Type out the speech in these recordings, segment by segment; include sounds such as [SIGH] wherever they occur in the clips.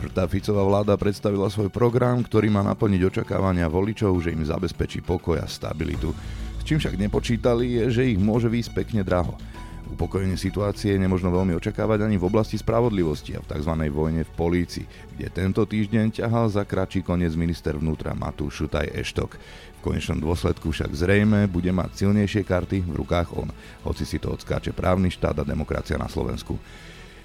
Štvrtá Ficová vláda predstavila svoj program, ktorý má naplniť očakávania voličov, že im zabezpečí pokoj a stabilitu. S čím však nepočítali je, že ich môže výjsť pekne draho. Upokojenie situácie nemožno veľmi očakávať ani v oblasti spravodlivosti a v tzv. vojne v polícii, kde tento týždeň ťahal za kračí koniec minister vnútra Matúš Šutaj Eštok. V konečnom dôsledku však zrejme bude mať silnejšie karty v rukách on, hoci si to odskáče právny štát a demokracia na Slovensku.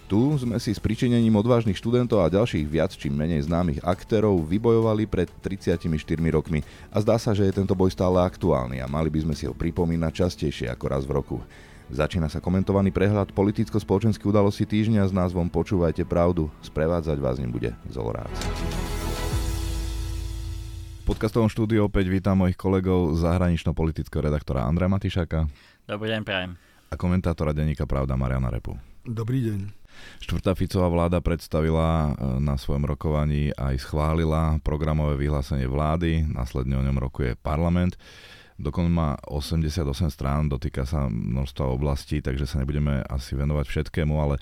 Tu sme si s pričinením odvážnych študentov a ďalších viac či menej známych aktérov vybojovali pred 34 rokmi a zdá sa, že je tento boj stále aktuálny a mali by sme si ho pripomínať častejšie ako raz v roku. Začína sa komentovaný prehľad politicko-spoločenských udalostí týždňa s názvom Počúvajte pravdu. Sprevádzať vás ním bude Zolorác. V podcastovom štúdiu opäť vítam mojich kolegov zahranično-politického redaktora Andreja Matišaka. Dobrý deň, prajem. A komentátora denníka Pravda Mariana Repu. Dobrý deň. Štvrtá Ficová vláda predstavila e, na svojom rokovaní aj schválila programové vyhlásenie vlády, následne o ňom rokuje parlament. Dokon má 88 strán, dotýka sa množstva oblastí, takže sa nebudeme asi venovať všetkému, ale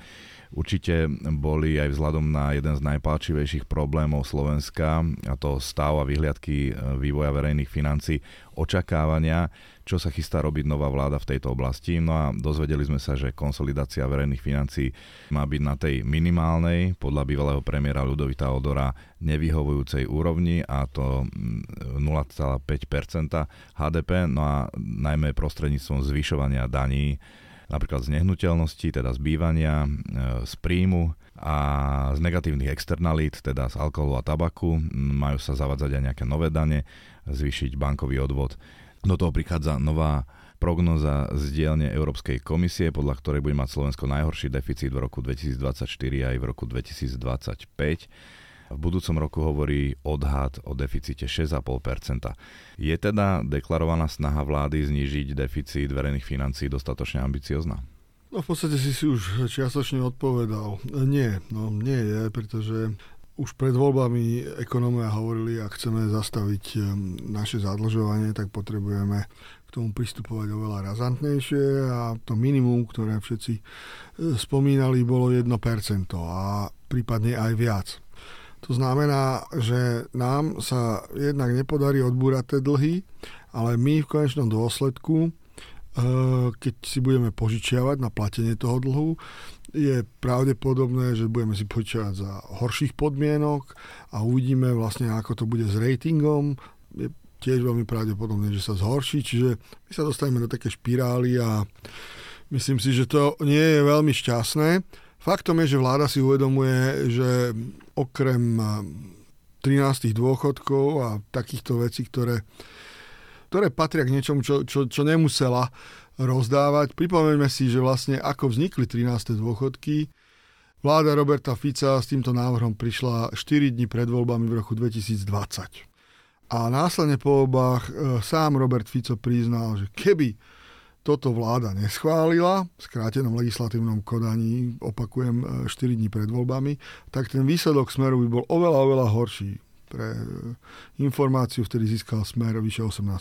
určite boli aj vzhľadom na jeden z najpálčivejších problémov Slovenska, a to stav a vyhliadky e, vývoja verejných financí, očakávania, čo sa chystá robiť nová vláda v tejto oblasti. No a dozvedeli sme sa, že konsolidácia verejných financií má byť na tej minimálnej, podľa bývalého premiéra Ľudovita Odora, nevyhovujúcej úrovni a to 0,5% HDP, no a najmä prostredníctvom zvyšovania daní napríklad z nehnuteľnosti, teda z bývania, e, z príjmu a z negatívnych externalít, teda z alkoholu a tabaku. Majú sa zavadzať aj nejaké nové dane, zvýšiť bankový odvod. Do toho prichádza nová prognoza z dielne Európskej komisie, podľa ktorej bude mať Slovensko najhorší deficit v roku 2024 aj v roku 2025. V budúcom roku hovorí odhad o deficite 6,5%. Je teda deklarovaná snaha vlády znížiť deficit verejných financií dostatočne ambiciozná? No v podstate si si už čiastočne odpovedal. Nie, no nie je, pretože už pred voľbami ekonómovia hovorili, ak chceme zastaviť ehm, naše zadlžovanie, tak potrebujeme k tomu pristupovať oveľa razantnejšie a to minimum, ktoré všetci e, spomínali, bolo 1% a prípadne aj viac. To znamená, že nám sa jednak nepodarí odbúrať tie dlhy, ale my v konečnom dôsledku Eh, keď si budeme požičiavať na platenie toho dlhu, je pravdepodobné, že budeme si požičiavať za horších podmienok a uvidíme vlastne, ako to bude s ratingom. Je tiež veľmi pravdepodobné, že sa zhorší, čiže my sa dostaneme do také špirály a myslím si, že to nie je veľmi šťastné. Faktom je, že vláda si uvedomuje, že okrem 13 eh, dôchodkov a takýchto vecí, ktoré ktoré patria k niečomu, čo, čo, čo nemusela rozdávať. Pripomeňme si, že vlastne ako vznikli 13. dôchodky, vláda Roberta Fica s týmto návrhom prišla 4 dní pred voľbami v roku 2020. A následne po voľbách e, sám Robert Fico priznal, že keby toto vláda neschválila v skrátenom legislatívnom kodaní, opakujem, 4 e, dní pred voľbami, tak ten výsledok Smeru by bol oveľa, oveľa horší pre e, informáciu vtedy získal smer vyše 18%.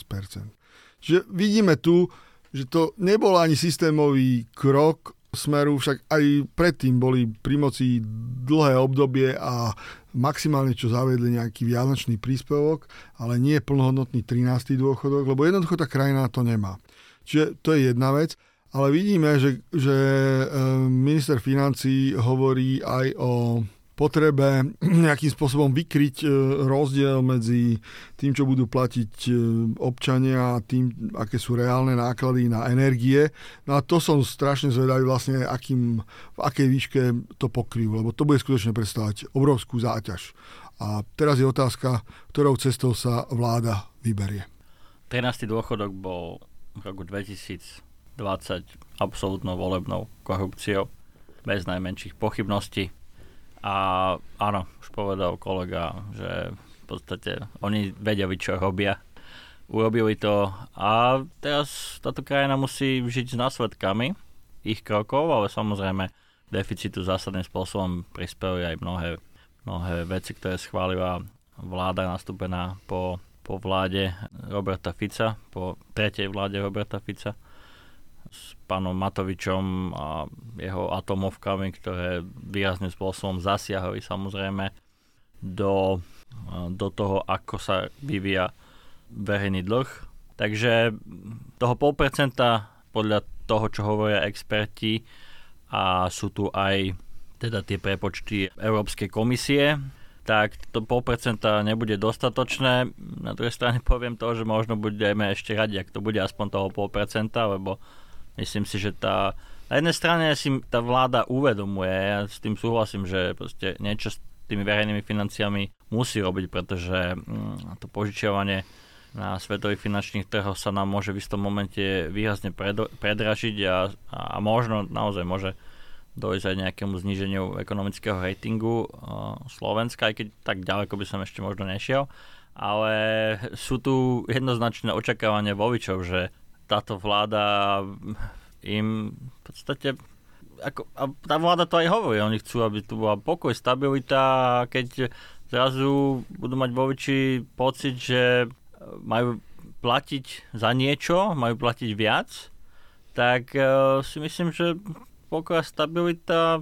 Čiže vidíme tu, že to nebol ani systémový krok smeru, však aj predtým boli pri moci dlhé obdobie a maximálne čo zaviedli nejaký vianočný príspevok, ale nie plnohodnotný 13. dôchodok, lebo jednoducho tá krajina to nemá. Čiže to je jedna vec. Ale vidíme, že, že e, minister financí hovorí aj o potrebe [CLEARS THROAT] nejakým spôsobom vykryť e, rozdiel medzi tým, čo budú platiť e, občania a tým, aké sú reálne náklady na energie. No a to som strašne zvedavý vlastne, akým, v akej výške to pokryjú, lebo to bude skutočne predstavať obrovskú záťaž. A teraz je otázka, ktorou cestou sa vláda vyberie. 13. dôchodok bol v roku 2020 absolútnou volebnou korupciou bez najmenších pochybností a áno, už povedal kolega, že v podstate oni vedia, čo robia. Urobili to a teraz táto krajina musí žiť s následkami ich krokov, ale samozrejme deficitu zásadným spôsobom prispeli aj mnohé, mnohé veci, ktoré schválila vláda nastúpená po, po vláde Roberta Fica, po tretej vláde Roberta Fica s pánom Matovičom a jeho atomovkami, ktoré výrazným spôsobom zasiahli samozrejme do, do toho, ako sa vyvíja verejný dlh. Takže toho pol percenta podľa toho, čo hovoria experti a sú tu aj teda tie prepočty Európskej komisie, tak to pol percenta nebude dostatočné. Na druhej strane poviem to, že možno budeme ešte radi, ak to bude aspoň toho pol percenta, lebo myslím si, že tá na jednej strane si tá vláda uvedomuje, ja s tým súhlasím, že proste niečo s tými verejnými financiami musí robiť, pretože mm, to požičiavanie na svetových finančných trhoch sa nám môže v istom momente výrazne predražiť a, a možno naozaj môže dojsť aj nejakému zníženiu ekonomického ratingu uh, Slovenska, aj keď tak ďaleko by som ešte možno nešiel. Ale sú tu jednoznačné očakávania voličov, že táto vláda im v podstate ako, a tá vláda to aj hovorí, oni chcú, aby tu bola pokoj, stabilita keď zrazu budú mať voliči pocit, že majú platiť za niečo, majú platiť viac, tak uh, si myslím, že pokoj a stabilita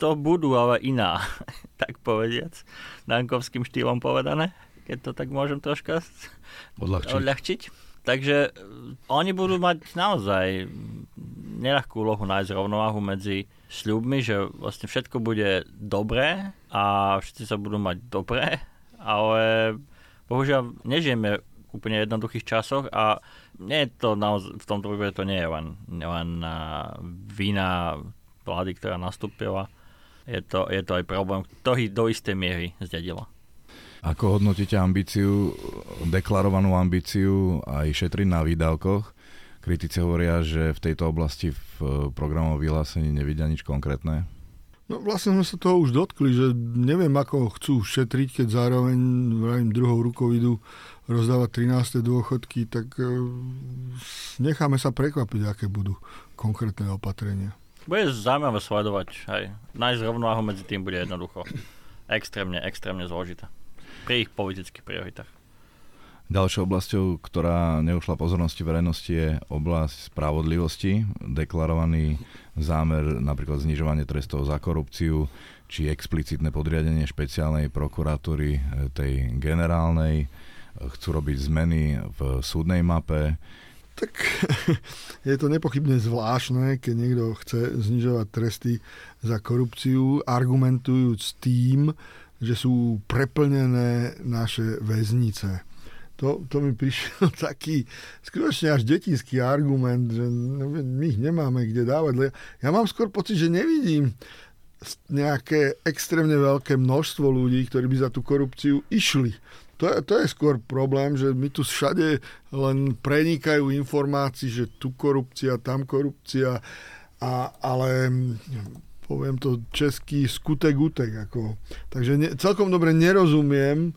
to budú, ale iná, [LAUGHS] tak povediac, dankovským štýlom povedané, keď to tak môžem troška odľahčiť. odľahčiť. Takže oni budú mať naozaj neľahkú úlohu nájsť rovnováhu medzi sľubmi, že vlastne všetko bude dobré a všetci sa budú mať dobré, ale bohužiaľ nežijeme úplne jednoduchých časoch a nie je to naozaj, v tomto prípade to nie je len, len vina vlády, ktorá nastúpila. Je to, je to aj problém, ktorý do istej miery zdedila. Ako hodnotíte ambíciu, deklarovanú ambíciu aj šetriť na výdavkoch? Kritici hovoria, že v tejto oblasti v programovom vyhlásení nevidia nič konkrétne. No vlastne sme sa toho už dotkli, že neviem, ako chcú šetriť, keď zároveň vrajím, druhou rukou idú rozdávať 13. dôchodky, tak eh, necháme sa prekvapiť, aké budú konkrétne opatrenia. Bude zaujímavé sledovať aj. Nájsť rovnováhu medzi tým bude jednoducho extrémne, extrémne zložité. Pri ich politických prioritách. Ďalšou oblasťou, ktorá neušla pozornosti verejnosti je oblasť spravodlivosti. Deklarovaný zámer napríklad znižovanie trestov za korupciu či explicitné podriadenie špeciálnej prokuratúry e, tej generálnej. Chcú robiť zmeny v súdnej mape. Tak [LAUGHS] je to nepochybne zvláštne, keď niekto chce znižovať tresty za korupciu, argumentujúc tým, že sú preplnené naše väznice to, to mi prišiel [LAUGHS] taký skutočne až detinský argument, že my ich nemáme kde dávať. Ja mám skôr pocit, že nevidím nejaké extrémne veľké množstvo ľudí, ktorí by za tú korupciu išli. To je, to je skôr problém, že my tu všade len prenikajú informácie, že tu korupcia, tam korupcia, a, ale poviem to český skutek utek. Ako. Takže ne, celkom dobre nerozumiem,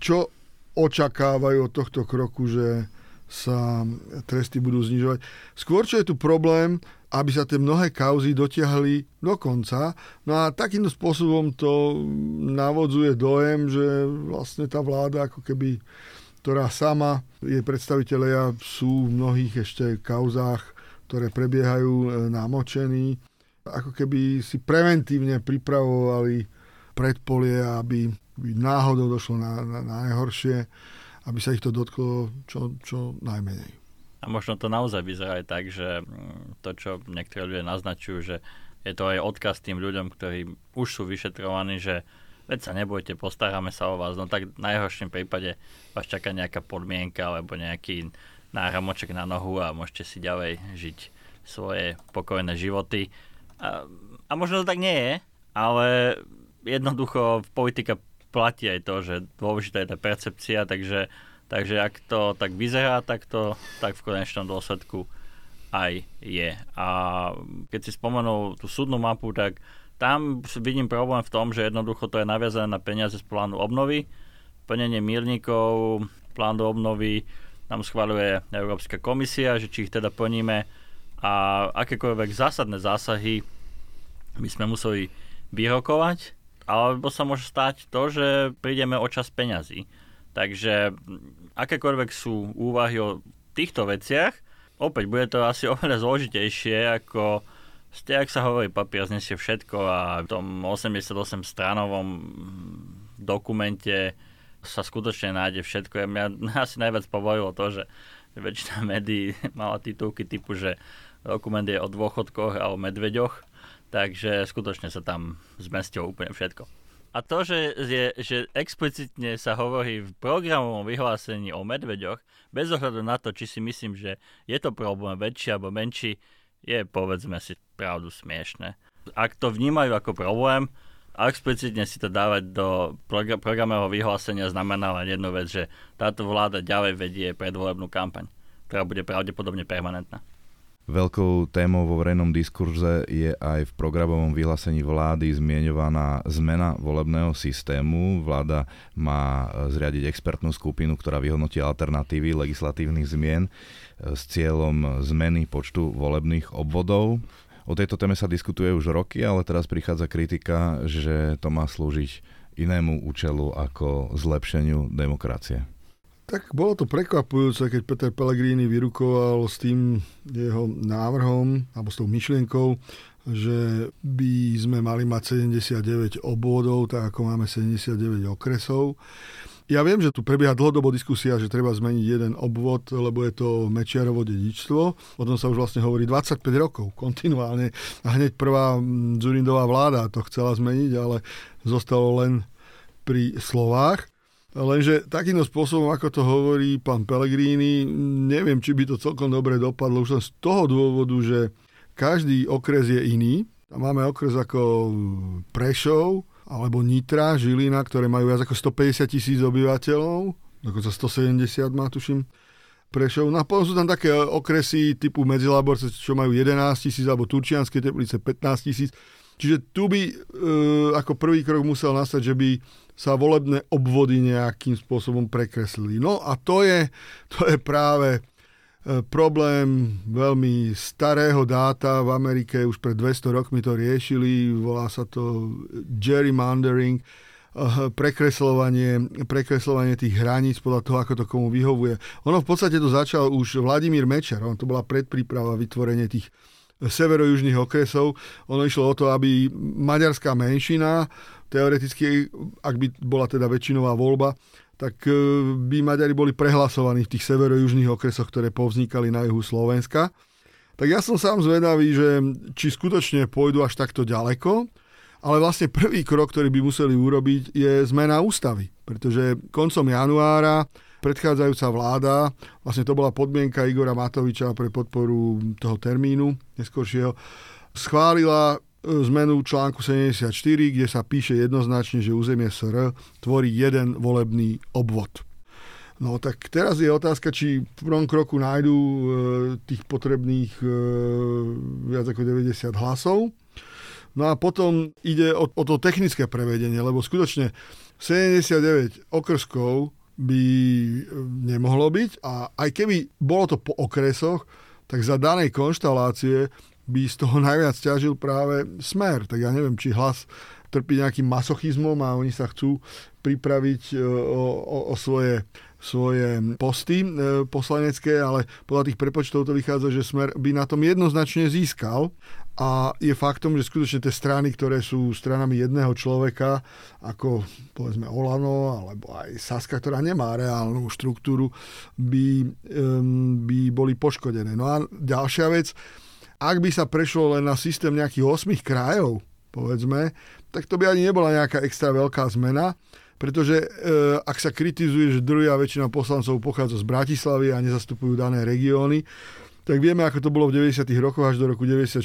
čo očakávajú od tohto kroku, že sa tresty budú znižovať. Skôr, čo je tu problém, aby sa tie mnohé kauzy dotiahli do konca. No a takýmto spôsobom to navodzuje dojem, že vlastne tá vláda ako keby ktorá sama, jej predstaviteľia sú v mnohých ešte kauzách, ktoré prebiehajú e, namočení, ako keby si preventívne pripravovali predpolie, aby by náhodou došlo na, na, na najhoršie, aby sa ich to dotklo čo, čo najmenej. A možno to naozaj vyzerá aj tak, že mm, to, čo niektorí ľudia naznačujú, že je to aj odkaz tým ľuďom, ktorí už sú vyšetrovaní, že veď sa nebojte, postaráme sa o vás. No tak v najhorším prípade vás čaká nejaká podmienka alebo nejaký náramoček na nohu a môžete si ďalej žiť svoje pokojné životy. A, a možno to tak nie je, ale jednoducho politika platí aj to, že dôležitá je tá percepcia, takže, takže ak to tak vyzerá, tak to tak v konečnom dôsledku aj je. A keď si spomenul tú súdnu mapu, tak tam vidím problém v tom, že jednoducho to je naviazané na peniaze z plánu obnovy, plnenie mírnikov, plán do obnovy nám schváľuje Európska komisia, že či ich teda plníme. A akékoľvek zásadné zásahy by sme museli vyrokovať alebo sa môže stať to, že prídeme o čas peňazí. Takže akékoľvek sú úvahy o týchto veciach, opäť bude to asi [LAUGHS] oveľa zložitejšie ako ste, ak sa hovorí, papier znesie všetko a v tom 88 stranovom dokumente sa skutočne nájde všetko. Mňa [LAUGHS] asi najviac pobavilo to, že väčšina médií [LAUGHS] mala titulky typu, že dokument je o dôchodkoch a o medveďoch, takže skutočne sa tam zmestilo úplne všetko. A to, že, je, že explicitne sa hovorí v programovom vyhlásení o medveďoch, bez ohľadu na to, či si myslím, že je to problém väčší alebo menší, je povedzme si pravdu smiešne. Ak to vnímajú ako problém, a explicitne si to dávať do programového vyhlásenia znamená len jednu vec, že táto vláda ďalej vedie predvolebnú kampaň, ktorá bude pravdepodobne permanentná. Veľkou témou vo verejnom diskurze je aj v programovom vyhlásení vlády zmienovaná zmena volebného systému. Vláda má zriadiť expertnú skupinu, ktorá vyhodnotí alternatívy legislatívnych zmien s cieľom zmeny počtu volebných obvodov. O tejto téme sa diskutuje už roky, ale teraz prichádza kritika, že to má slúžiť inému účelu ako zlepšeniu demokracie. Tak bolo to prekvapujúce, keď Peter Pellegrini vyrukoval s tým jeho návrhom, alebo s tou myšlienkou, že by sme mali mať 79 obvodov, tak ako máme 79 okresov. Ja viem, že tu prebieha dlhodobo diskusia, že treba zmeniť jeden obvod, lebo je to Mečiarovo dedičstvo. O tom sa už vlastne hovorí 25 rokov, kontinuálne. A hneď prvá mm, Zurindová vláda to chcela zmeniť, ale zostalo len pri slovách. Lenže takýmto spôsobom, ako to hovorí pán Pellegrini, neviem, či by to celkom dobre dopadlo. Už len z toho dôvodu, že každý okres je iný. Máme okres ako Prešov, alebo Nitra, Žilina, ktoré majú viac ako 150 tisíc obyvateľov, dokonca 170 má, tuším, Prešov. No a potom sú tam také okresy typu Medzilaborce, čo majú 11 tisíc, alebo Turčianske teplice 15 tisíc. Čiže tu by e, ako prvý krok musel nastať, že by sa volebné obvody nejakým spôsobom prekreslili. No a to je, to je práve E, problém veľmi starého dáta v Amerike, už pred 200 rokmi to riešili, volá sa to gerrymandering, e, prekreslovanie, prekreslovanie tých hraníc podľa toho, ako to komu vyhovuje. Ono v podstate to začal už Vladimír Mečer, on to bola predpríprava vytvorenie tých severojužných okresov. Ono išlo o to, aby maďarská menšina, teoreticky, ak by bola teda väčšinová voľba, tak e, by Maďari boli prehlasovaní v tých severojužných okresoch, ktoré povznikali na juhu Slovenska. Tak ja som sám zvedavý, že či skutočne pôjdu až takto ďaleko, ale vlastne prvý krok, ktorý by museli urobiť, je zmena ústavy. Pretože koncom januára predchádzajúca vláda, vlastne to bola podmienka Igora Matoviča pre podporu toho termínu neskôršieho, schválila zmenu článku 74, kde sa píše jednoznačne, že územie SR tvorí jeden volebný obvod. No tak teraz je otázka, či v prvom kroku nájdú e, tých potrebných e, viac ako 90 hlasov. No a potom ide o, o to technické prevedenie, lebo skutočne 79 okrskov by e, nemohlo byť a aj keby bolo to po okresoch, tak za danej konštalácie by z toho najviac ťažil práve smer. Tak ja neviem, či hlas trpí nejakým masochizmom a oni sa chcú pripraviť e, o, o, o svoje, svoje posty e, poslanecké, ale podľa tých prepočtov to vychádza, že Smer by na tom jednoznačne získal a je faktom, že skutočne tie strany, ktoré sú stranami jedného človeka, ako povedzme Olano alebo aj Saska, ktorá nemá reálnu štruktúru, by, by boli poškodené. No a ďalšia vec, ak by sa prešlo len na systém nejakých 8 krajov, povedzme, tak to by ani nebola nejaká extra veľká zmena, pretože e, ak sa kritizuje, že druhá väčšina poslancov pochádza z Bratislavy a nezastupujú dané regióny, tak vieme, ako to bolo v 90. rokoch až do roku 94.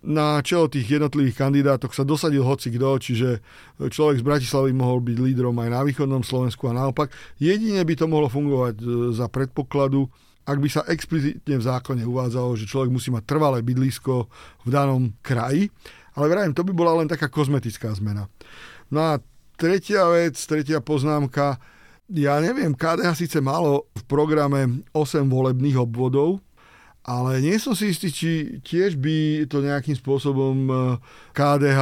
Na čelo tých jednotlivých kandidátok sa dosadil hoci kto, čiže človek z Bratislavy mohol byť lídrom aj na východnom Slovensku a naopak. Jedine by to mohlo fungovať e, za predpokladu, ak by sa explicitne v zákone uvádzalo, že človek musí mať trvalé bydlisko v danom kraji. Ale vrajím, to by bola len taká kozmetická zmena. No a tretia vec, tretia poznámka, ja neviem, KDH síce malo v programe 8 volebných obvodov, ale nie som si istý, či tiež by to nejakým spôsobom e, KDH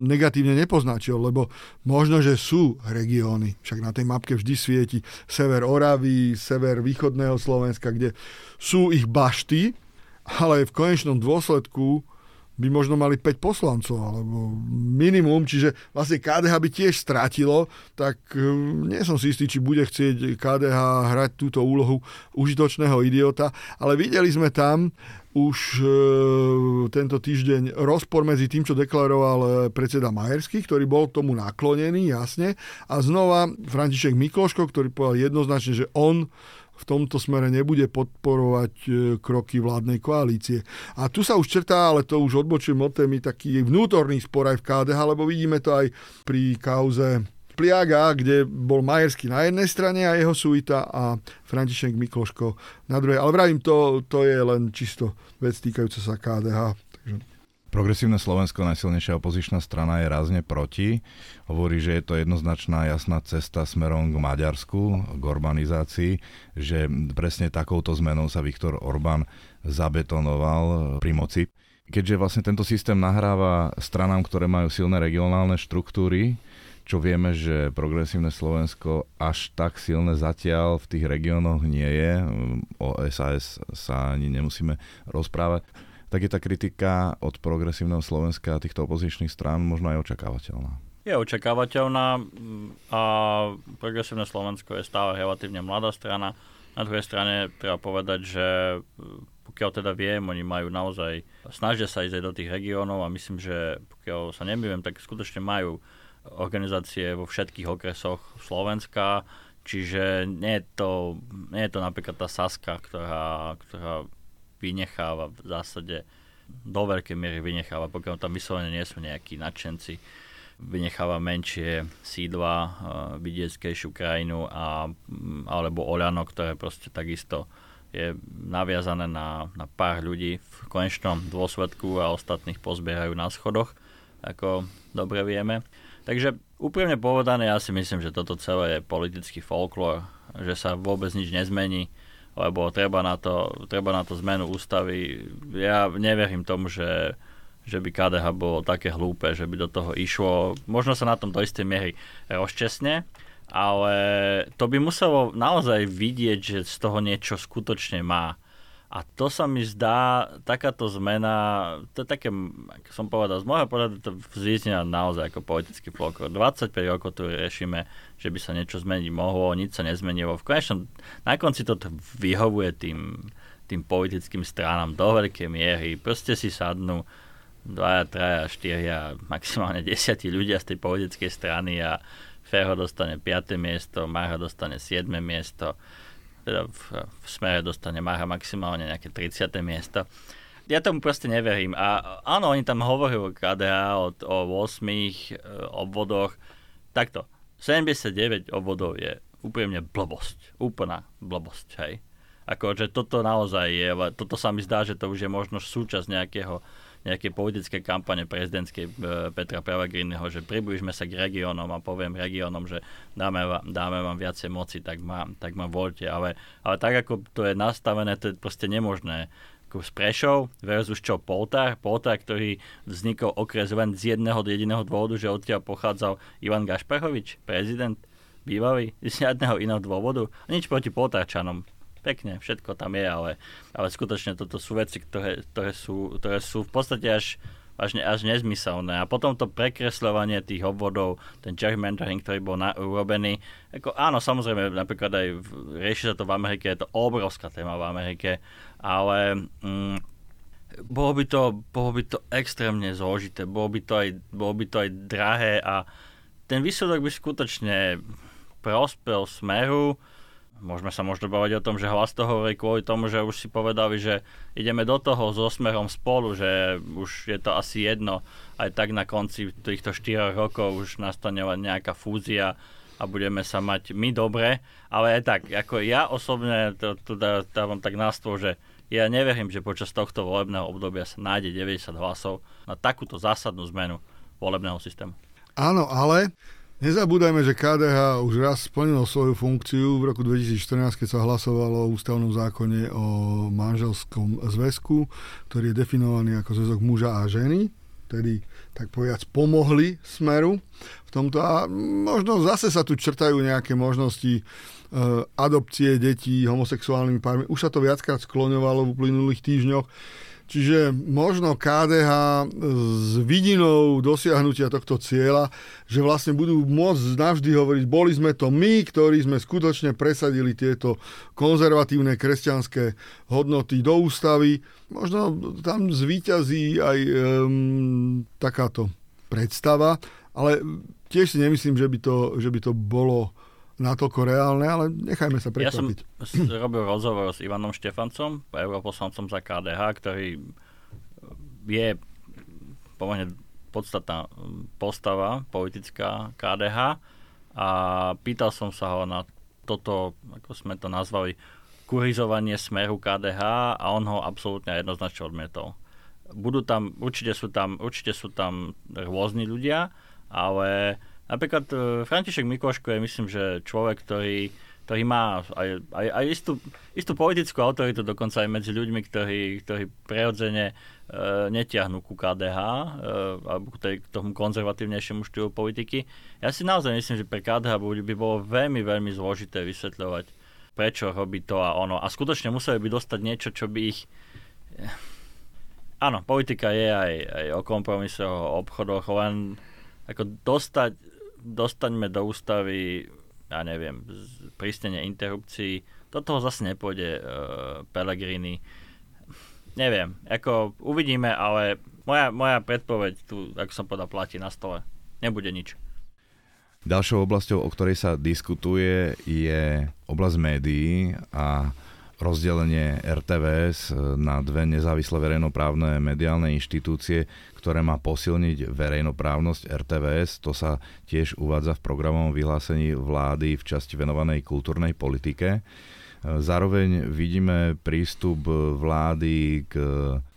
negatívne nepoznačil, lebo možno, že sú regióny, však na tej mapke vždy svieti sever Oravy, sever východného Slovenska, kde sú ich bašty, ale v konečnom dôsledku by možno mali 5 poslancov, alebo minimum, čiže vlastne KDH by tiež strátilo, tak e, nie som si istý, či bude chcieť KDH hrať túto úlohu užitočného idiota, ale videli sme tam už e, tento týždeň rozpor medzi tým, čo deklaroval e, predseda Majerský, ktorý bol tomu naklonený, jasne, a znova František Mikloško, ktorý povedal jednoznačne, že on v tomto smere nebude podporovať e, kroky vládnej koalície. A tu sa už črtá, ale to už odbočujem od témy, taký vnútorný spor aj v KDH, lebo vidíme to aj pri kauze Pliaga, kde bol Majersky na jednej strane a jeho suita a František Mikloško na druhej. Ale vravím, to, to je len čisto vec týkajúca sa KDH. Progresívne Slovensko, najsilnejšia opozičná strana, je rázne proti. Hovorí, že je to jednoznačná jasná cesta smerom k Maďarsku, k urbanizácii, že presne takouto zmenou sa Viktor Orbán zabetonoval pri moci. Keďže vlastne tento systém nahráva stranám, ktoré majú silné regionálne štruktúry, čo vieme, že progresívne Slovensko až tak silné zatiaľ v tých regiónoch nie je. O SAS sa ani nemusíme rozprávať tak je tá kritika od progresívneho Slovenska a týchto opozičných strán možno aj očakávateľná. Je očakávateľná a progresívne Slovensko je stále relatívne mladá strana. Na druhej strane treba povedať, že pokiaľ teda viem, oni majú naozaj, snažia sa ísť aj do tých regiónov a myslím, že pokiaľ sa nemývim, tak skutočne majú organizácie vo všetkých okresoch Slovenska, čiže nie je to, nie je to napríklad tá Saska, ktorá, ktorá vynecháva v zásade do veľkej miery vynecháva, pokiaľ tam vyslovene nie sú nejakí nadšenci, vynecháva menšie sídla, uh, vidieckejšiu krajinu a, mm, alebo Oľano, ktoré proste takisto je naviazané na, na pár ľudí v konečnom dôsledku a ostatných pozbierajú na schodoch, ako dobre vieme. Takže úprimne povedané, ja si myslím, že toto celé je politický folklór, že sa vôbec nič nezmení lebo treba na to, treba na to zmenu ústavy. Ja neverím tomu, že, že by KDH bolo také hlúpe, že by do toho išlo. Možno sa na tom do istej miery rozčesne, ale to by muselo naozaj vidieť, že z toho niečo skutočne má. A to sa mi zdá, takáto zmena, to je také, ako som povedal, z môjho pohľadu to vzýznia naozaj ako politický folklor. 25 rokov tu riešime, že by sa niečo zmeniť mohlo, nič sa nezmenilo. V konečnom, na konci to vyhovuje tým, tým politickým stranám do veľkej miery. Proste si sadnú dvaja, traja, štyria, maximálne [LAUGHS] desiatí ľudia z tej politickej strany a Ferho dostane 5. miesto, Marha dostane 7. miesto teda v, v smere dostane Maha maximálne nejaké 30. miesto. Ja tomu proste neverím. A áno, oni tam hovorili o KDA, o, o 8 e, obvodoch. Takto, 79 obvodov je úprimne blbosť. Úplná blbosť, hej. Akože toto naozaj je, toto sa mi zdá, že to už je možno súčasť nejakého nejaké politické kampane prezidentskej e, Petra Pellegriniho, že približme sa k regiónom a poviem regiónom, že dáme, vám, dáme vám viacej moci, tak ma, tak ma voľte. Ale, ale tak, ako to je nastavené, to je proste nemožné. Kus Prešov versus čo Poltár. Poltár, ktorý vznikol okres len z jedného jediného dôvodu, že odtiaľ pochádzal Ivan Gašparovič, prezident bývalý, z žiadneho iného dôvodu. Nič proti Poltárčanom pekne, všetko tam je, ale, ale skutočne toto sú veci, ktoré, ktoré, sú, ktoré sú v podstate až, až, ne, až nezmyselné. A potom to prekresľovanie tých obvodov, ten gerrymandering, ktorý bol na, urobený, ako, áno, samozrejme, napríklad aj v, rieši sa to v Amerike, je to obrovská téma v Amerike, ale mm, bolo by, to, bolo by to extrémne zložité, bolo by to aj, bolo by to aj drahé a ten výsledok by skutočne prospel smeru, Môžeme sa možno baviť o tom, že hlas toho hovorí kvôli tomu, že už si povedali, že ideme do toho so smerom spolu, že už je to asi jedno. Aj tak na konci týchto 4 rokov už nastane nejaká fúzia a budeme sa mať my dobre. Ale aj tak, ako ja osobne to, to dávam tak nástvo, že ja neverím, že počas tohto volebného obdobia sa nájde 90 hlasov na takúto zásadnú zmenu volebného systému. Áno, ale Nezabúdajme, že KDH už raz splnilo svoju funkciu v roku 2014, keď sa hlasovalo o ústavnom zákone o manželskom zväzku, ktorý je definovaný ako zväzok muža a ženy. Tedy, tak povedať, pomohli smeru v tomto. A možno zase sa tu črtajú nejaké možnosti e, adopcie detí homosexuálnymi pármi. Už sa to viackrát skloňovalo v uplynulých týždňoch Čiže možno KDH s vidinou dosiahnutia tohto cieľa, že vlastne budú môcť navždy hovoriť, boli sme to my, ktorí sme skutočne presadili tieto konzervatívne kresťanské hodnoty do ústavy. Možno tam zvíťazí aj um, takáto predstava, ale tiež si nemyslím, že by to, že by to bolo natoľko reálne, ale nechajme sa prekvapiť. Ja som robil rozhovor s Ivanom Štefancom, europoslancom za KDH, ktorý je pomerne podstatná postava politická KDH a pýtal som sa ho na toto, ako sme to nazvali, kurizovanie smeru KDH a on ho absolútne jednoznačne odmietol. Budú tam, určite sú tam, určite sú tam rôzni ľudia, ale Napríklad uh, František Mikoško je myslím, že človek, ktorý, ktorý má aj, aj, aj istú, istú politickú autoritu dokonca aj medzi ľuďmi, ktorí, ktorí prirodzene uh, netiahnú ku KDH uh, e, alebo k, tej, k tomu konzervatívnejšiemu štýlu politiky. Ja si naozaj myslím, že pre KDH by bolo veľmi, veľmi zložité vysvetľovať, prečo robí to a ono. A skutočne museli by dostať niečo, čo by ich... Áno, politika je aj, aj o kompromisoch, o obchodoch, len ako dostať dostaňme do ústavy, ja neviem, prístenie interrupcií, do toho zase nepôjde uh, Pellegrini. Neviem, ako uvidíme, ale moja, moja predpoveď tu, ako som povedal, platí na stole. Nebude nič. Ďalšou oblasťou, o ktorej sa diskutuje, je oblasť médií a rozdelenie RTVS e, na dve nezávislé verejnoprávne mediálne inštitúcie, ktoré má posilniť verejnoprávnosť RTVS. To sa tiež uvádza v programovom vyhlásení vlády v časti venovanej kultúrnej politike. E, zároveň vidíme prístup vlády k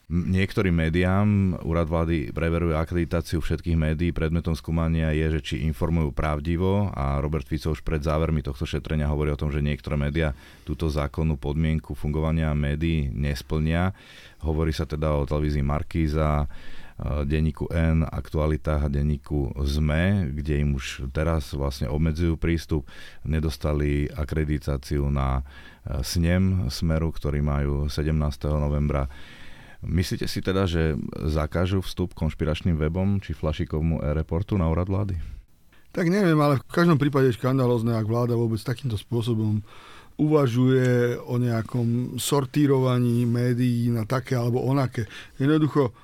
Niektorým médiám úrad vlády preveruje akreditáciu všetkých médií. Predmetom skúmania je, že či informujú pravdivo a Robert Fico už pred závermi tohto šetrenia hovorí o tom, že niektoré médiá túto zákonnú podmienku fungovania médií nesplnia. Hovorí sa teda o televízii Markíza, denníku N, aktualitách a denníku ZME, kde im už teraz vlastne obmedzujú prístup, nedostali akreditáciu na snem Smeru, ktorý majú 17. novembra Myslíte si teda, že zakážu vstup konšpiračným webom či flašikovmu e-reportu na úrad vlády? Tak neviem, ale v každom prípade je škandalozné, ak vláda vôbec takýmto spôsobom uvažuje o nejakom sortírovaní médií na také alebo onaké. Jednoducho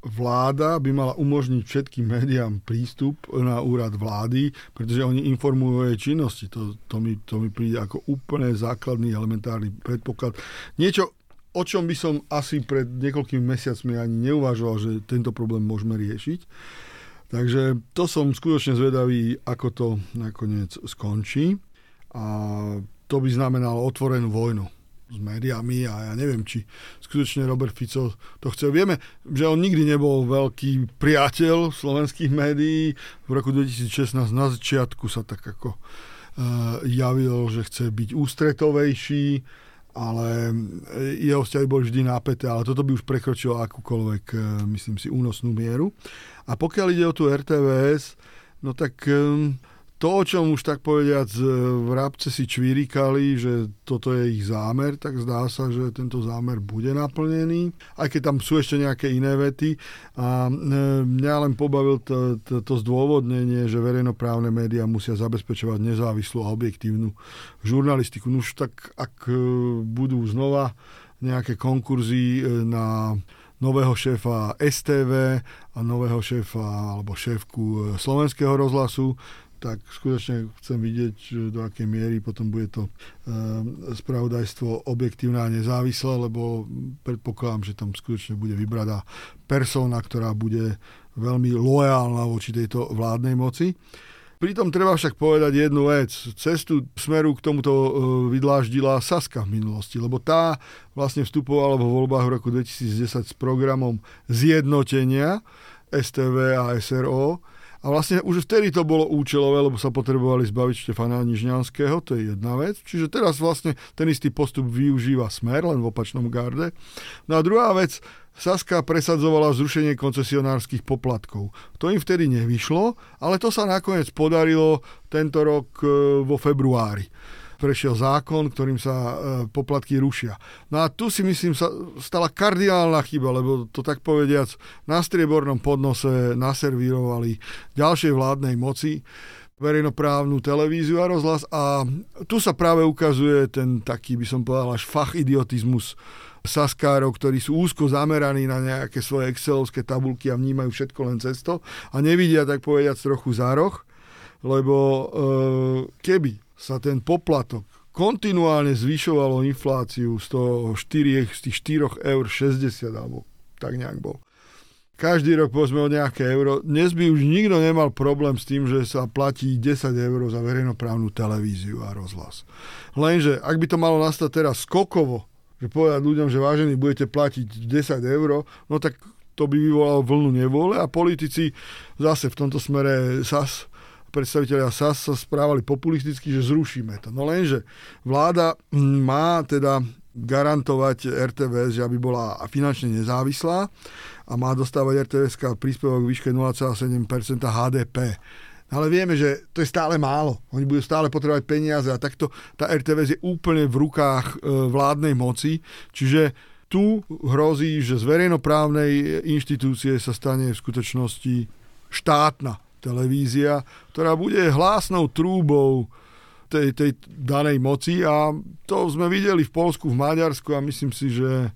vláda by mala umožniť všetkým médiám prístup na úrad vlády, pretože oni informujú o jej činnosti. To, to, mi, to mi príde ako úplne základný elementárny predpoklad. Niečo o čom by som asi pred niekoľkými mesiacmi ani neuvažoval, že tento problém môžeme riešiť. Takže to som skutočne zvedavý, ako to nakoniec skončí. A to by znamenalo otvorenú vojnu s médiami a ja neviem, či skutočne Robert Fico to chce. Vieme, že on nikdy nebol veľký priateľ slovenských médií. V roku 2016 na začiatku sa tak ako uh, javil, že chce byť ústretovejší ale e, jeho vzťahy boli vždy nápeté, ale toto by už prekročilo akúkoľvek, e, myslím si, únosnú mieru. A pokiaľ ide o tú RTVS, no tak to, o čom už tak povediac e, v rábce si čvírikali, že toto je ich zámer, tak zdá sa, že tento zámer bude naplnený, aj keď tam sú ešte nejaké iné vety. A e, mňa len pobavil to, to, to zdôvodnenie, že verejnoprávne médiá musia zabezpečovať nezávislú a objektívnu žurnalistiku. No už tak, ak e, budú znova nejaké konkurzy na nového šéfa STV a nového šéfa alebo šéfku slovenského rozhlasu, tak skutočne chcem vidieť, do akej miery potom bude to ehm, spravodajstvo objektívne a nezávislé, lebo predpokladám, že tam skutočne bude vybratá persona, ktorá bude veľmi loajálna voči tejto vládnej moci. Pritom treba však povedať jednu vec. Cestu smeru k tomuto e, vydláždila Saska v minulosti, lebo tá vlastne vstupovala vo voľbách v roku 2010 s programom zjednotenia STV a SRO a vlastne už vtedy to bolo účelové, lebo sa potrebovali zbaviť Štefana Nižňanského, to je jedna vec. Čiže teraz vlastne ten istý postup využíva Smer, len v opačnom garde. No a druhá vec, Saska presadzovala zrušenie koncesionárskych poplatkov. To im vtedy nevyšlo, ale to sa nakoniec podarilo tento rok e, vo februári. Prešiel zákon, ktorým sa e, poplatky rušia. No a tu si myslím sa stala kardinálna chyba, lebo to tak povediac na striebornom podnose naservírovali ďalšej vládnej moci verejnoprávnu televíziu a rozhlas a tu sa práve ukazuje ten taký, by som povedal, až fach idiotizmus saskárov, ktorí sú úzko zameraní na nejaké svoje excelovské tabulky a vnímajú všetko len cesto a nevidia tak povediac trochu za roh, lebo e, keby sa ten poplatok kontinuálne zvyšovalo infláciu z, toho 4, z tých 4 eur 60 alebo tak nejak bol. Každý rok povedzme o nejaké euro. Dnes by už nikto nemal problém s tým, že sa platí 10 eur za verejnoprávnu televíziu a rozhlas. Lenže ak by to malo nastať teraz skokovo, že povedať ľuďom, že vážení budete platiť 10 eur, no tak to by vyvolalo vlnu nevôle a politici zase v tomto smere SAS predstaviteľia SAS sa správali populisticky, že zrušíme to. No lenže vláda má teda garantovať RTVS, že aby bola finančne nezávislá a má dostávať RTVS príspevok v výške 0,7% HDP. Ale vieme, že to je stále málo. Oni budú stále potrebovať peniaze a takto tá RTVS je úplne v rukách e, vládnej moci. Čiže tu hrozí, že z verejnoprávnej inštitúcie sa stane v skutočnosti štátna televízia, ktorá bude hlásnou trúbou tej, tej danej moci a to sme videli v Polsku, v Maďarsku a myslím si, že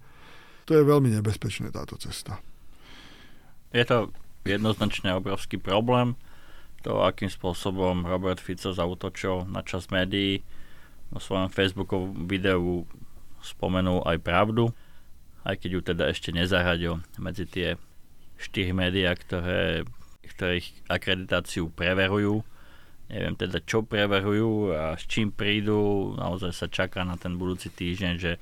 to je veľmi nebezpečné táto cesta. Je to jednoznačne obrovský problém. To, akým spôsobom Robert Fico zautočil na čas médií, vo svojom Facebookovom videu spomenul aj pravdu, aj keď ju teda ešte nezaradil medzi tie štyri médiá, ktoré ktorých akreditáciu preverujú. Neviem teda, čo preverujú a s čím prídu. Naozaj sa čaká na ten budúci týždeň, že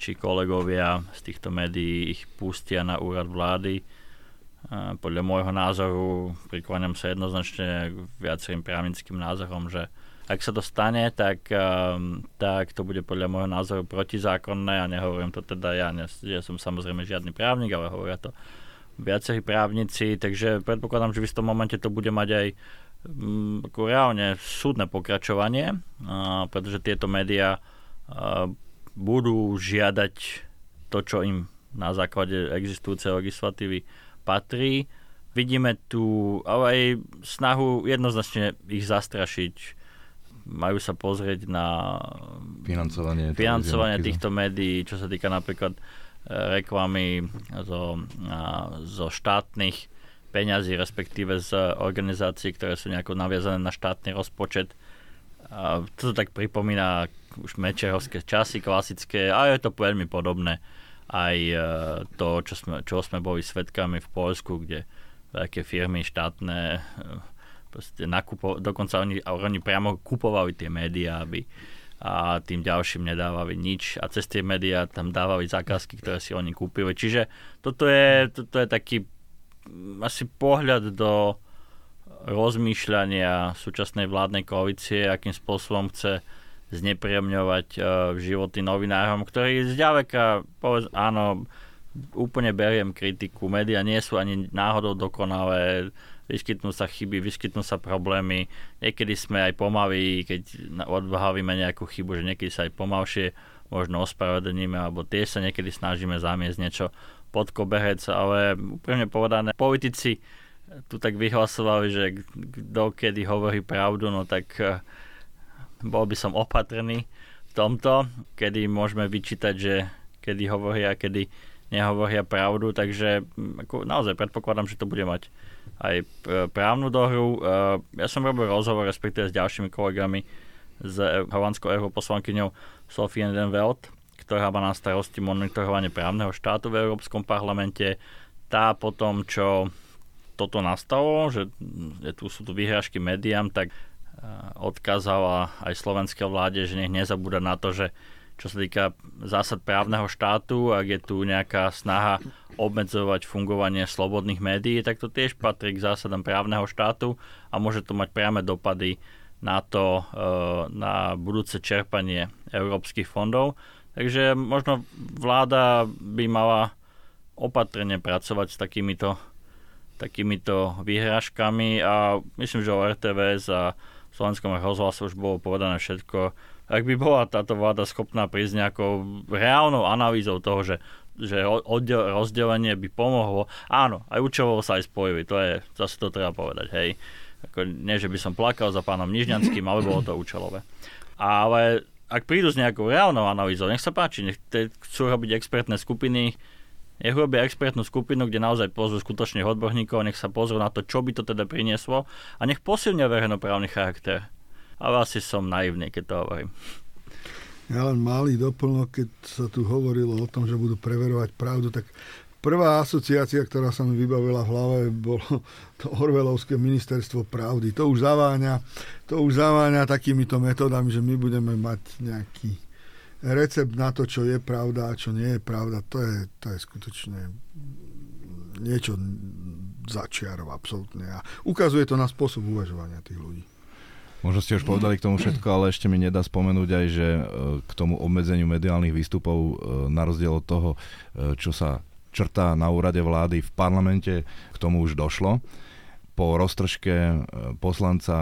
či kolegovia z týchto médií ich pustia na úrad vlády. Podľa môjho názoru prikláňam sa jednoznačne k viacerým právnickým názorom, že ak sa to stane, tak, um, tak to bude podľa môjho názoru protizákonné a nehovorím to teda ja, ja som samozrejme žiadny právnik, ale hovoria to viacerí právnici, takže predpokladám, že v istom momente to bude mať aj m, mm, ako reálne súdne pokračovanie, a, pretože tieto médiá a, budú žiadať to, čo im na základe existujúcej legislatívy patrí. Vidíme tu ale aj snahu jednoznačne ich zastrašiť. Majú sa pozrieť na financovanie, financovanie týchto médií, čo sa týka napríklad reklamy zo, zo štátnych peňazí, respektíve z organizácií, ktoré sú nejako naviazané na štátny rozpočet. A to tak pripomína už mečerovské časy klasické a je to veľmi podobné aj e, to, čo sme, čo sme boli svetkami v Polsku, kde veľké firmy štátne e, nakupo, dokonca oni, oni priamo kupovali tie médiá, aby, a tým ďalším nedávali nič a cez tie médiá tam dávali zákazky, ktoré si oni kúpili. Čiže toto je, toto je taký mm, asi pohľad do rozmýšľania súčasnej vládnej koalície, akým spôsobom chce znepríjemňovať uh, životy novinárom, ktorí zďaleka, povedz, áno, úplne beriem kritiku. Média nie sú ani náhodou dokonalé, vyskytnú sa chyby, vyskytnú sa problémy. Niekedy sme aj pomalí, keď odbavíme nejakú chybu, že niekedy sa aj pomalšie možno ospravedlníme, alebo tiež sa niekedy snažíme zamiesť niečo pod koberec, ale úplne povedané, politici tu tak vyhlasovali, že kto kedy hovorí pravdu, no tak eh, bol by som opatrný v tomto, kedy môžeme vyčítať, že kedy a kedy nehovoria pravdu, takže hm, ako, naozaj predpokladám, že to bude mať aj e, právnu dohru. E, ja som robil rozhovor, respektíve s ďalšími kolegami s e, holandskou europoslankyňou Sofie Denveld, ktorá má na starosti monitorovanie právneho štátu v Európskom parlamente. Tá po tom, čo toto nastalo, že tu sú tu vyhrážky médiám, tak odkázala aj slovenské vláde, že nech nezabúda na to, že čo sa týka zásad právneho štátu, ak je tu nejaká snaha obmedzovať fungovanie slobodných médií, tak to tiež patrí k zásadám právneho štátu a môže to mať priame dopady na to, e, na budúce čerpanie európskych fondov. Takže možno vláda by mala opatrne pracovať s takýmito, takýmito výhražkami a myslím, že o RTVS a slovenskom rozhlase už bolo povedané všetko. Ak by bola táto vláda schopná prísť nejakou reálnou analýzou toho, že že oddel, rozdelenie by pomohlo. Áno, aj účelovo sa aj spojili, to je, zase to treba povedať, hej. Ako, nie, že by som plakal za pánom Nižňanským, ale bolo to účelové. Ale ak prídu s nejakou reálnou analýzou, nech sa páči, nech te, chcú robiť expertné skupiny, nech robia expertnú skupinu, kde naozaj pozvú skutočných odborníkov, nech sa pozrú na to, čo by to teda prinieslo a nech posilnia verejnoprávny charakter. Ale asi som naivný, keď to hovorím. Ja len malý doplnok, keď sa tu hovorilo o tom, že budú preverovať pravdu, tak prvá asociácia, ktorá sa mi vybavila v hlave, bolo to Orvelovské ministerstvo pravdy. To už zaváňa, to už zaváňa takýmito metodami, že my budeme mať nejaký recept na to, čo je pravda a čo nie je pravda, to je, to je skutočne niečo začiarov absolútne. A ukazuje to na spôsob uvažovania tých ľudí. Možno ste už povedali k tomu všetko, ale ešte mi nedá spomenúť aj, že e, k tomu obmedzeniu mediálnych výstupov, e, na rozdiel od toho, e, čo sa črtá na úrade vlády v parlamente, k tomu už došlo. Po roztržke poslanca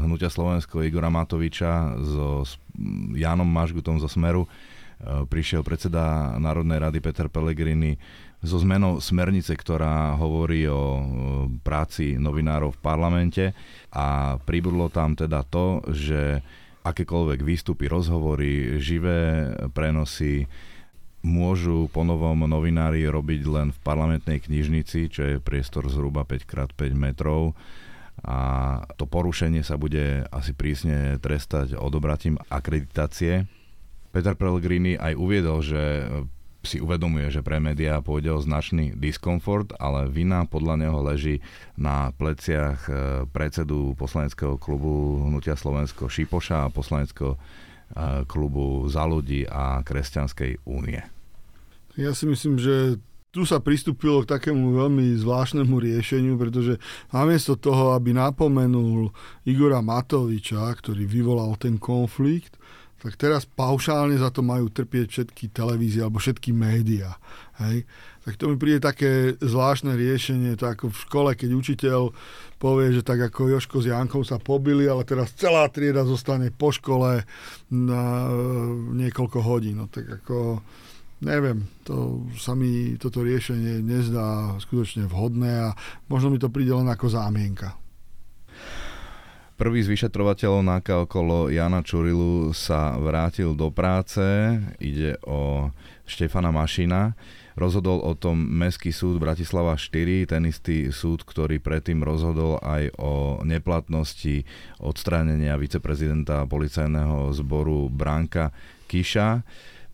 Hnutia Slovensko Igora Matoviča so Jánom Mažgutom zo Smeru prišiel predseda Národnej rady Peter Pellegrini so zmenou smernice, ktorá hovorí o práci novinárov v parlamente a pribudlo tam teda to, že akékoľvek výstupy, rozhovory, živé prenosy, môžu ponovom novinári robiť len v parlamentnej knižnici, čo je priestor zhruba 5x5 metrov a to porušenie sa bude asi prísne trestať odobratím akreditácie. Peter Pellegrini aj uviedol, že si uvedomuje, že pre médiá pôjde o značný diskomfort, ale vina podľa neho leží na pleciach e, predsedu poslaneckého klubu Hnutia Slovensko Šipoša a poslaneckého klubu za ľudí a Kresťanskej únie. Ja si myslím, že tu sa pristúpilo k takému veľmi zvláštnemu riešeniu, pretože namiesto toho, aby napomenul Igora Matoviča, ktorý vyvolal ten konflikt, tak teraz paušálne za to majú trpieť všetky televízie alebo všetky médiá. Hej? Tak to mi príde také zvláštne riešenie, to ako v škole, keď učiteľ povie, že tak ako Joško s Jankou sa pobili, ale teraz celá trieda zostane po škole na e, niekoľko hodín. No tak ako neviem, to sa mi toto riešenie nezdá skutočne vhodné a možno mi to príde len ako zámienka. Prvý z vyšetrovateľov náka okolo Jana Čurilu sa vrátil do práce. Ide o Štefana Mašina. Rozhodol o tom Mestský súd Bratislava 4, ten istý súd, ktorý predtým rozhodol aj o neplatnosti odstránenia viceprezidenta policajného zboru Branka Kiša.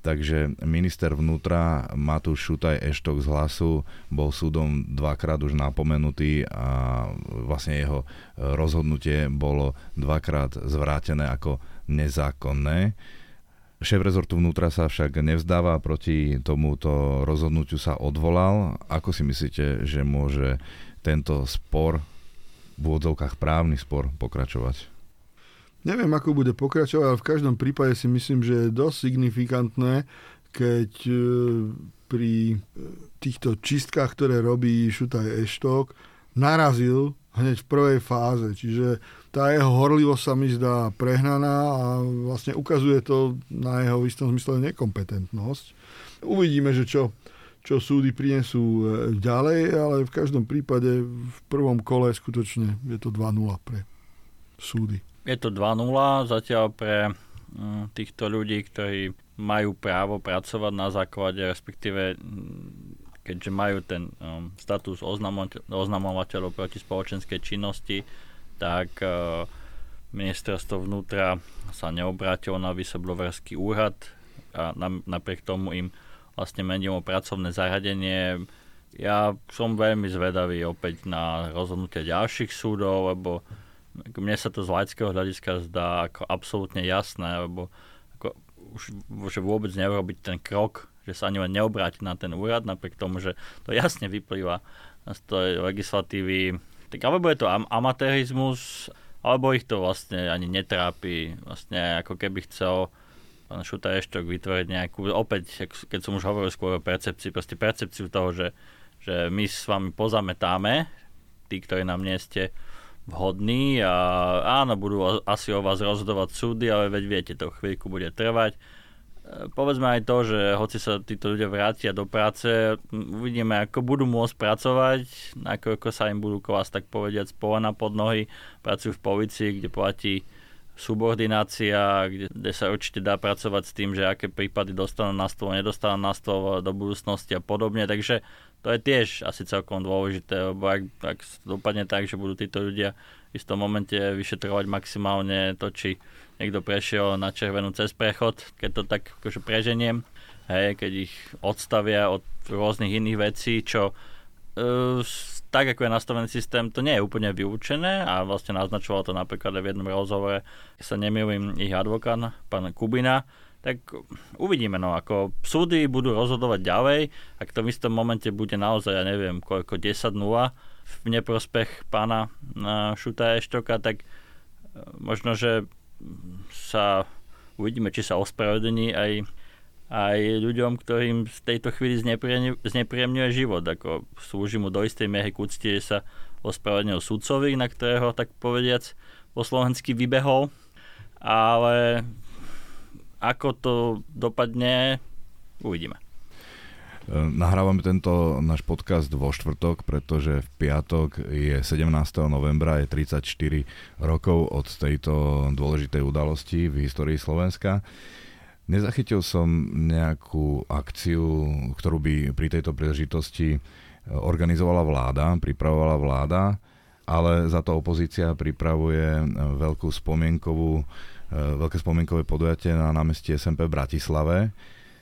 Takže minister vnútra Matúš Šutaj Eštok z hlasu bol súdom dvakrát už napomenutý a vlastne jeho rozhodnutie bolo dvakrát zvrátené ako nezákonné. Šéf rezortu vnútra sa však nevzdáva, proti tomuto rozhodnutiu sa odvolal. Ako si myslíte, že môže tento spor, v úvodzovkách právny spor, pokračovať? Neviem, ako bude pokračovať, ale v každom prípade si myslím, že je dosť signifikantné, keď e, pri e, týchto čistkách, ktoré robí Šutaj Eštok, narazil hneď v prvej fáze. Čiže tá jeho horlivosť sa mi zdá prehnaná a vlastne ukazuje to na jeho v istom zmysle nekompetentnosť. Uvidíme, že čo, čo súdy prinesú e, ďalej, ale v každom prípade v prvom kole skutočne je to 2-0 pre súdy. Je to 2-0 zatiaľ pre mm, týchto ľudí, ktorí majú právo pracovať na základe, respektíve mm, keďže majú ten um, status oznamovateľov proti spoločenskej činnosti, tak uh, ministerstvo vnútra sa neobrátilo na whistleblowerský úrad a na, napriek tomu im vlastne menilo pracovné zaradenie. Ja som veľmi zvedavý opäť na rozhodnutie ďalších súdov, lebo mne sa to z laického hľadiska zdá ako absolútne jasné, lebo ako už že vôbec neurobiť ten krok, že sa ani len neobráti na ten úrad, napriek tomu, že to jasne vyplýva z tej legislatívy. Tak alebo je to am- amatérizmus, alebo ich to vlastne ani netrápi. Vlastne ako keby chcel pán Šuta Eštok vytvoriť nejakú, opäť, keď som už hovoril skôr o percepcii, proste percepciu toho, že, že my s vami pozametáme, tí, ktorí nám nie ste vhodný a áno, budú asi o vás rozhodovať súdy, ale veď viete, to chvíľku bude trvať. E, povedzme aj to, že hoci sa títo ľudia vrátia do práce, uvidíme, ako budú môcť pracovať, ako, ako sa im budú vás tak povediať spovaná pod nohy, pracujú v policii, kde platí subordinácia, kde, kde sa určite dá pracovať s tým, že aké prípady dostanú na stôl, nedostanú na stôl do budúcnosti a podobne. Takže to je tiež asi celkom dôležité, lebo ak, ak dopadne tak, že budú títo ľudia v istom momente vyšetrovať maximálne to, či niekto prešiel na červenú cez prechod, keď to tak akože preženiem, hej, keď ich odstavia od rôznych iných vecí, čo uh, tak ako je nastavený systém, to nie je úplne vylúčené a vlastne naznačoval to napríklad aj v jednom rozhovore, keď sa nemýlim, ich advokát, pán Kubina, tak uvidíme, no ako súdy budú rozhodovať ďalej, ak to v istom momente bude naozaj, ja neviem, koľko 10-0 v neprospech pána Šuta Eštoka, tak e, možno, že sa uvidíme, či sa ospravedlní aj aj ľuďom, ktorým z tejto chvíli znepríjemňuje život. Ako slúži mu do istej miery k úctie, sa ospravedlnil sudcovi, na ktorého, tak povediac, po slovensky vybehol. Ale ako to dopadne, uvidíme. Nahrávame tento náš podcast vo štvrtok, pretože v piatok je 17. novembra, je 34 rokov od tejto dôležitej udalosti v histórii Slovenska. Nezachytil som nejakú akciu, ktorú by pri tejto príležitosti e, organizovala vláda, pripravovala vláda, ale za to opozícia pripravuje e, veľkú spomienkovú, e, veľké spomienkové podujatie na námestí SMP v Bratislave,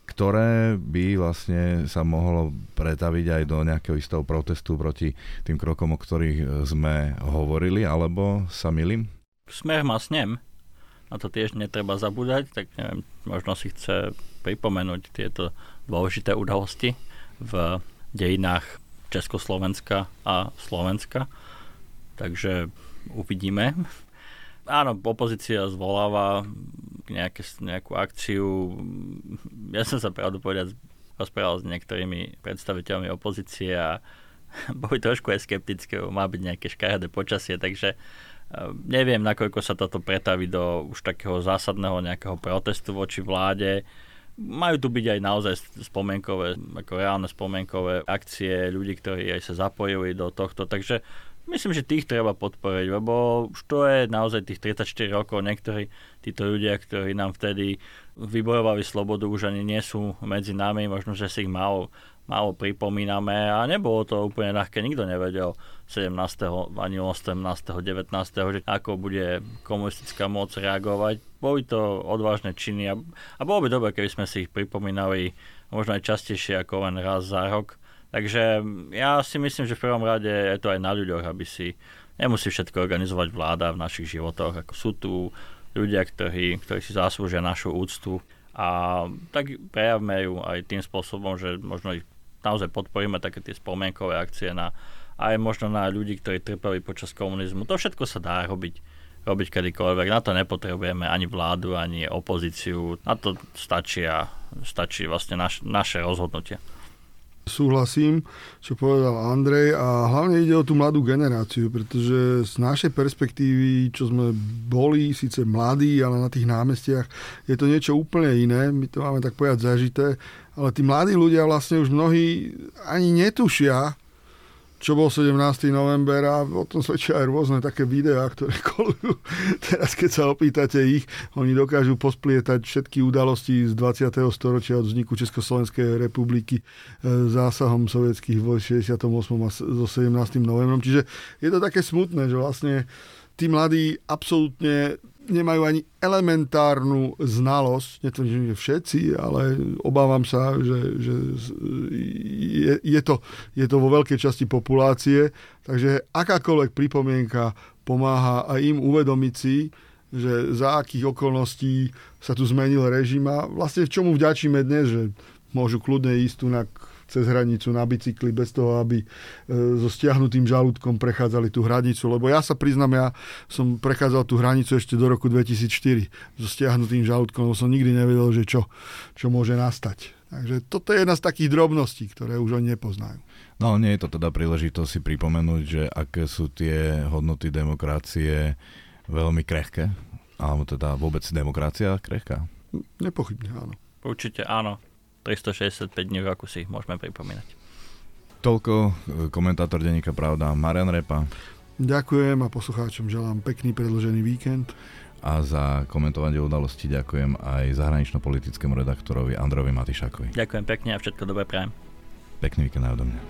ktoré by vlastne sa mohlo pretaviť aj do nejakého istého protestu proti tým krokom, o ktorých sme hovorili, alebo sa milím? Smer má snem na to tiež netreba zabúdať, tak neviem, možno si chce pripomenúť tieto dôležité udalosti v dejinách Československa a Slovenska. Takže uvidíme. Áno, opozícia zvoláva nejaké, nejakú akciu. Ja som sa pravdu povedať rozprával s niektorými predstaviteľmi opozície a [LAUGHS] boli trošku aj skeptické, má byť nejaké škaredé počasie, takže Ehm, neviem, nakoľko sa toto pretaví do už takého zásadného nejakého protestu voči vláde. Majú tu byť aj naozaj spomienkové, ako reálne spomienkové akcie ľudí, ktorí aj sa zapojili do tohto. Takže myslím, že tých treba podporiť, lebo už to je naozaj tých 34 rokov. Niektorí títo ľudia, ktorí nám vtedy vybojovali slobodu, už ani nie sú medzi nami. Možno, že si ich málo málo pripomíname a nebolo to úplne ľahké, nikto nevedel 17. ani 18. 19. že ako bude komunistická moc reagovať. Boli to odvážne činy a, a bolo by dobre, keby sme si ich pripomínali možno aj častejšie ako len raz za rok. Takže ja si myslím, že v prvom rade je to aj na ľuďoch, aby si nemusí všetko organizovať vláda v našich životoch. Ako sú tu ľudia, ktorí, ktorí si zaslúžia našu úctu a tak prejavme ju aj tým spôsobom, že možno ich naozaj podporíme také tie spomienkové akcie na, aj možno na ľudí, ktorí trpeli počas komunizmu. To všetko sa dá robiť robiť kedykoľvek. Na to nepotrebujeme ani vládu, ani opozíciu. Na to stačí, a stačí vlastne naš, naše rozhodnutie. Súhlasím, čo povedal Andrej a hlavne ide o tú mladú generáciu, pretože z našej perspektívy, čo sme boli, síce mladí, ale na tých námestiach je to niečo úplne iné. My to máme tak povedať zažité ale tí mladí ľudia vlastne už mnohí ani netušia, čo bol 17. november a o tom svedčia aj rôzne také videá, ktoré [LAUGHS] kolujú. Teraz keď sa opýtate ich, oni dokážu posplietať všetky udalosti z 20. storočia od vzniku Československej republiky e, zásahom sovietských vojsk 68. a so 17. novembrom. Čiže je to také smutné, že vlastne tí mladí absolútne nemajú ani elementárnu znalosť, netvrdím, že všetci, ale obávam sa, že, že je, je, to, je to vo veľkej časti populácie, takže akákoľvek pripomienka pomáha aj im uvedomiť si, že za akých okolností sa tu zmenil režim a vlastne čomu vďačíme dnes, že môžu kľudne ísť tu na cez hranicu na bicykli bez toho, aby e, so stiahnutým žalúdkom prechádzali tú hranicu. Lebo ja sa priznám, ja som prechádzal tú hranicu ešte do roku 2004 so stiahnutým žalúdkom, lebo som nikdy nevedel, že čo, čo môže nastať. Takže toto je jedna z takých drobností, ktoré už oni nepoznajú. No nie je to teda príležitosť si pripomenúť, že aké sú tie hodnoty demokracie veľmi krehké, alebo teda vôbec demokracia krehká? Nepochybne áno. Určite áno. 365 dní v roku si ich môžeme pripomínať. Toľko e, komentátor denníka Pravda Marian Repa. Ďakujem a poslucháčom želám pekný predložený víkend a za komentovanie udalosti ďakujem aj zahranično-politickému redaktorovi Androvi Matišakovi. Ďakujem pekne a všetko dobré prajem. Pekný víkend aj odo mňa.